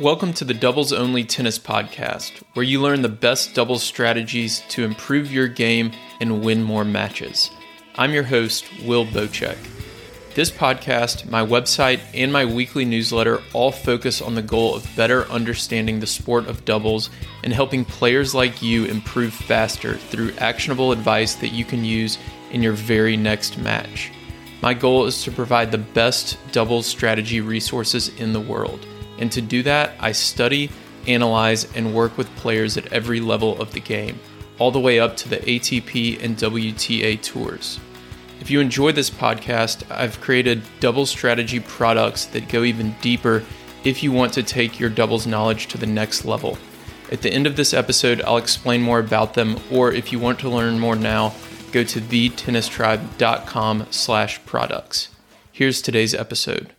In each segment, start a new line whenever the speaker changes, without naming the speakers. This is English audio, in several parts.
Welcome to the Doubles Only Tennis Podcast, where you learn the best doubles strategies to improve your game and win more matches. I'm your host, Will Boucek. This podcast, my website, and my weekly newsletter all focus on the goal of better understanding the sport of doubles and helping players like you improve faster through actionable advice that you can use in your very next match. My goal is to provide the best doubles strategy resources in the world. And to do that, I study, analyze, and work with players at every level of the game, all the way up to the ATP and WTA tours. If you enjoy this podcast, I've created doubles strategy products that go even deeper if you want to take your doubles knowledge to the next level. At the end of this episode, I'll explain more about them, or if you want to learn more now, go to thetennistribe.com slash products. Here's today's episode.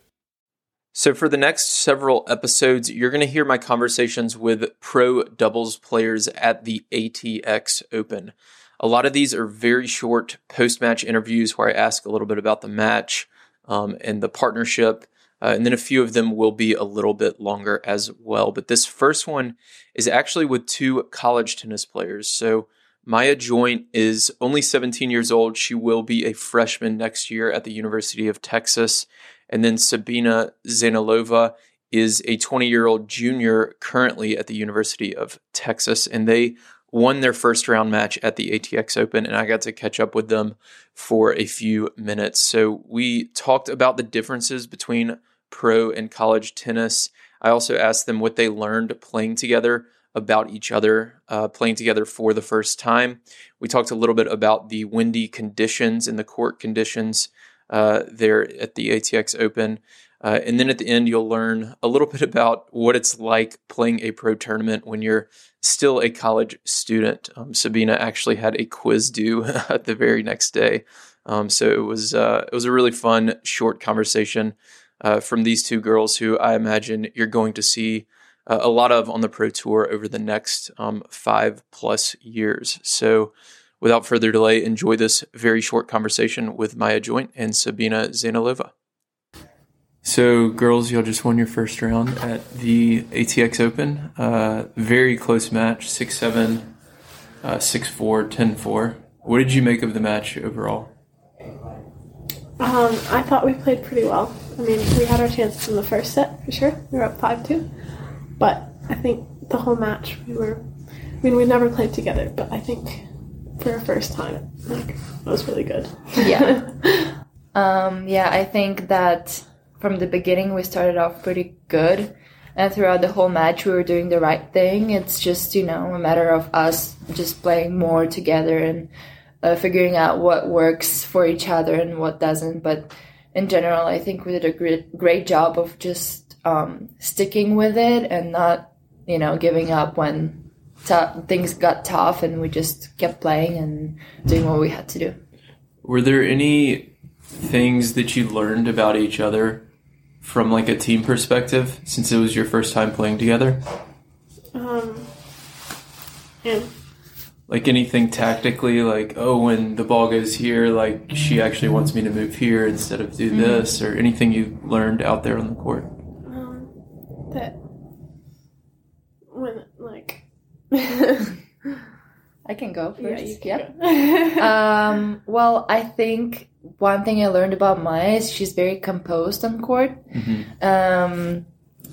So, for the next several episodes, you're going to hear my conversations with pro doubles players at the ATX Open. A lot of these are very short post match interviews where I ask a little bit about the match um, and the partnership. Uh, and then a few of them will be a little bit longer as well. But this first one is actually with two college tennis players. So, Maya Joint is only 17 years old. She will be a freshman next year at the University of Texas. And then Sabina Zeynalova is a 20 year old junior currently at the University of Texas. And they won their first round match at the ATX Open, and I got to catch up with them for a few minutes. So we talked about the differences between pro and college tennis. I also asked them what they learned playing together about each other, uh, playing together for the first time. We talked a little bit about the windy conditions and the court conditions uh, there at the ATX Open. Uh, and then at the end, you'll learn a little bit about what it's like playing a pro tournament when you're still a college student. Um, Sabina actually had a quiz due the very next day, um, so it was uh, it was a really fun short conversation uh, from these two girls who I imagine you're going to see uh, a lot of on the pro tour over the next um, five plus years. So without further delay, enjoy this very short conversation with Maya Joint and Sabina Zeynalova. So, girls, y'all just won your first round at the ATX Open. Uh, very close match 6 7, uh, 6 4, 10 4. What did you make of the match overall?
Um, I thought we played pretty well. I mean, we had our chances in the first set for sure. We were up 5 2. But I think the whole match, we were. I mean, we never played together, but I think for a first time. Like it was really good.
yeah. Um, yeah, I think that from the beginning we started off pretty good. And throughout the whole match, we were doing the right thing. It's just, you know, a matter of us just playing more together and uh, figuring out what works for each other and what doesn't. But in general, I think we did a great, great job of just um, sticking with it and not, you know, giving up when things got tough and we just kept playing and doing what we had to do.
Were there any things that you learned about each other from like a team perspective since it was your first time playing together?
Um, yeah.
Like anything tactically, like oh, when the ball goes here, like she actually wants me to move here instead of do mm-hmm. this, or anything you learned out there on the court.
Um, that when like
I can go first. Yeah, you can yep. um, well, I think one thing I learned about Maya is she's very composed on court, mm-hmm. um,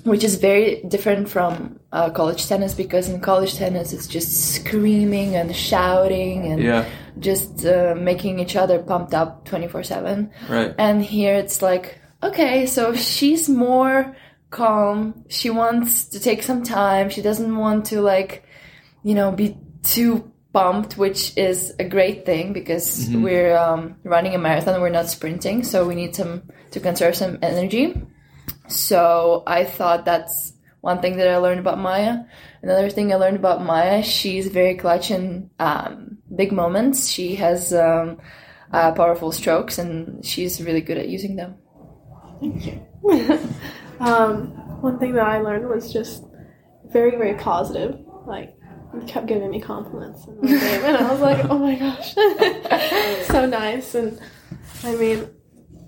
which is very different from uh, college tennis because in college tennis it's just screaming and shouting and
yeah.
just uh, making each other pumped up 24 7.
Right.
And here it's like, okay, so she's more calm. She wants to take some time. She doesn't want to like you know, be too pumped, which is a great thing because mm-hmm. we're um, running a marathon, we're not sprinting, so we need some to conserve some energy. So I thought that's one thing that I learned about Maya. Another thing I learned about Maya, she's very clutch in um, big moments. She has um, uh, powerful strokes, and she's really good at using them.
Thank you. um, one thing that I learned was just very, very positive. Like kept giving me compliments in the game, and I was like, oh my gosh, so nice. And I mean,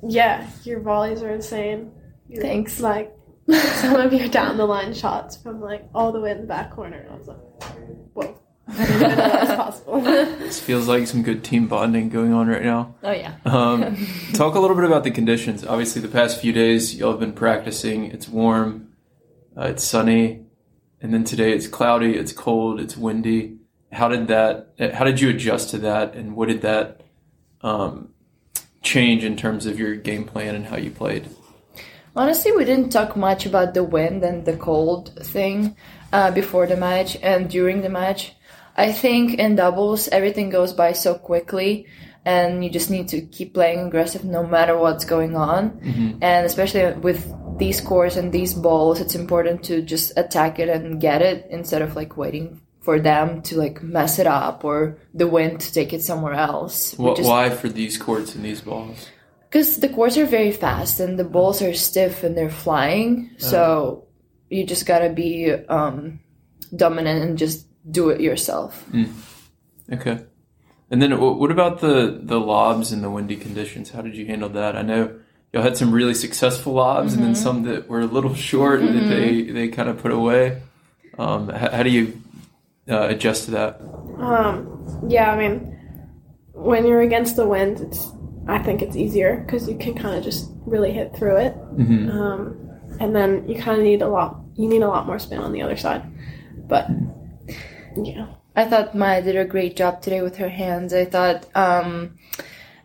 yeah, your volleys are insane. You're,
Thanks.
Like some of your down the line shots from like all the way in the back corner. And I was like, whoa. I didn't even know that was possible.
This feels like some good team bonding going on right now.
Oh yeah.
Um, talk a little bit about the conditions. Obviously, the past few days y'all have been practicing. It's warm, uh, it's sunny, and then today it's cloudy, it's cold, it's windy. How did that? How did you adjust to that, and what did that um, change in terms of your game plan and how you played?
Honestly, we didn't talk much about the wind and the cold thing uh, before the match and during the match. I think in doubles, everything goes by so quickly, and you just need to keep playing aggressive no matter what's going on. And especially with these cores and these balls, it's important to just attack it and get it instead of like waiting for them to like mess it up or the wind to take it somewhere else.
Why for these courts and these balls?
because the courts are very fast and the balls are stiff and they're flying. So you just gotta be um, dominant and just do it yourself.
Okay. And then what about the the lobs and the windy conditions? How did you handle that? I know y'all had some really successful lobs, and then some that were a little short that they they kind of put away. Um, how, how do you uh, adjust to that?
Um, yeah, I mean, when you're against the wind, it's I think it's easier because you can kind of just really hit through it. Um, and then you kind of need a lot. You need a lot more spin on the other side. But yeah,
I thought Maya did a great job today with her hands. I thought um,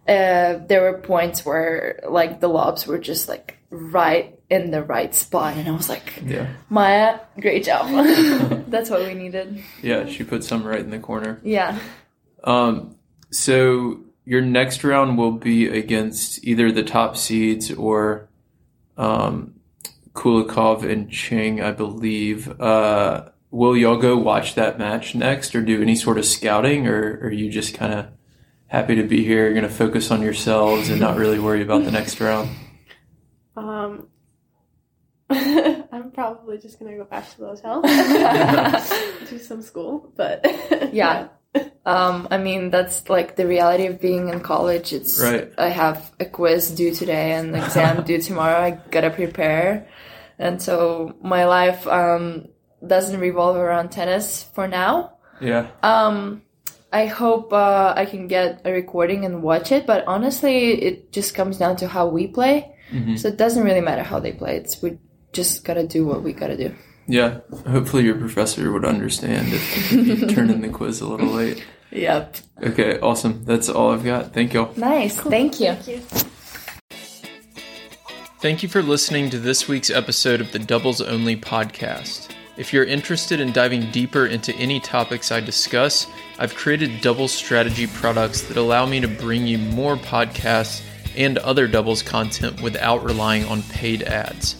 uh, there were points where like the lobs were just like right in the right spot, and I was like,
Yeah,
Maya, great job. That's what we needed.
yeah. She put some right in the corner.
Yeah.
Um, so your next round will be against either the top seeds or um, Kulikov and Ching, I believe. Uh, will y'all go watch that match next, or do any sort of scouting, or, or are you just kind of happy to be here? You're going to focus on yourselves and not really worry about the next round.
um, I'm probably just gonna go back to the hotel, do some school. But
Yeah. Um, I mean, that's like the reality of being in college. It's
Right.
I have a quiz due today and an exam due tomorrow. I gotta prepare, and so my life um, doesn't revolve around tennis for now.
Yeah,
Um, I hope uh, I can get a recording and watch it, but honestly, it just comes down to how we play. So it doesn't really matter how they play. It's we just gotta do what we gotta do.
yeah. Hopefully your professor would understand if you turn in the quiz a little late.
Yep.
Okay, awesome. That's all I've got. Thank y'all.
Nice. Thank you.
Thank you.
Thank you for listening to this week's episode of the Doubles Only podcast. If you're interested in diving deeper into any topics I discuss, I've created double strategy products that allow me to bring you more podcasts and other doubles content without relying on paid ads.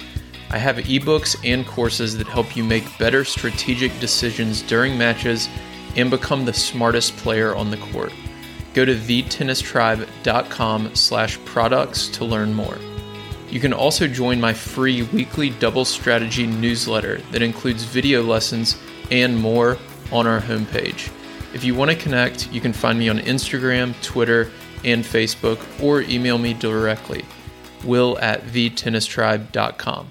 I have ebooks and courses that help you make better strategic decisions during matches and become the smartest player on the court. Go to thetennistribe.com slash products to learn more. You can also join my free weekly double strategy newsletter that includes video lessons and more on our homepage. If you want to connect, you can find me on Instagram, Twitter, and Facebook, or email me directly, will at thetennistribe.com.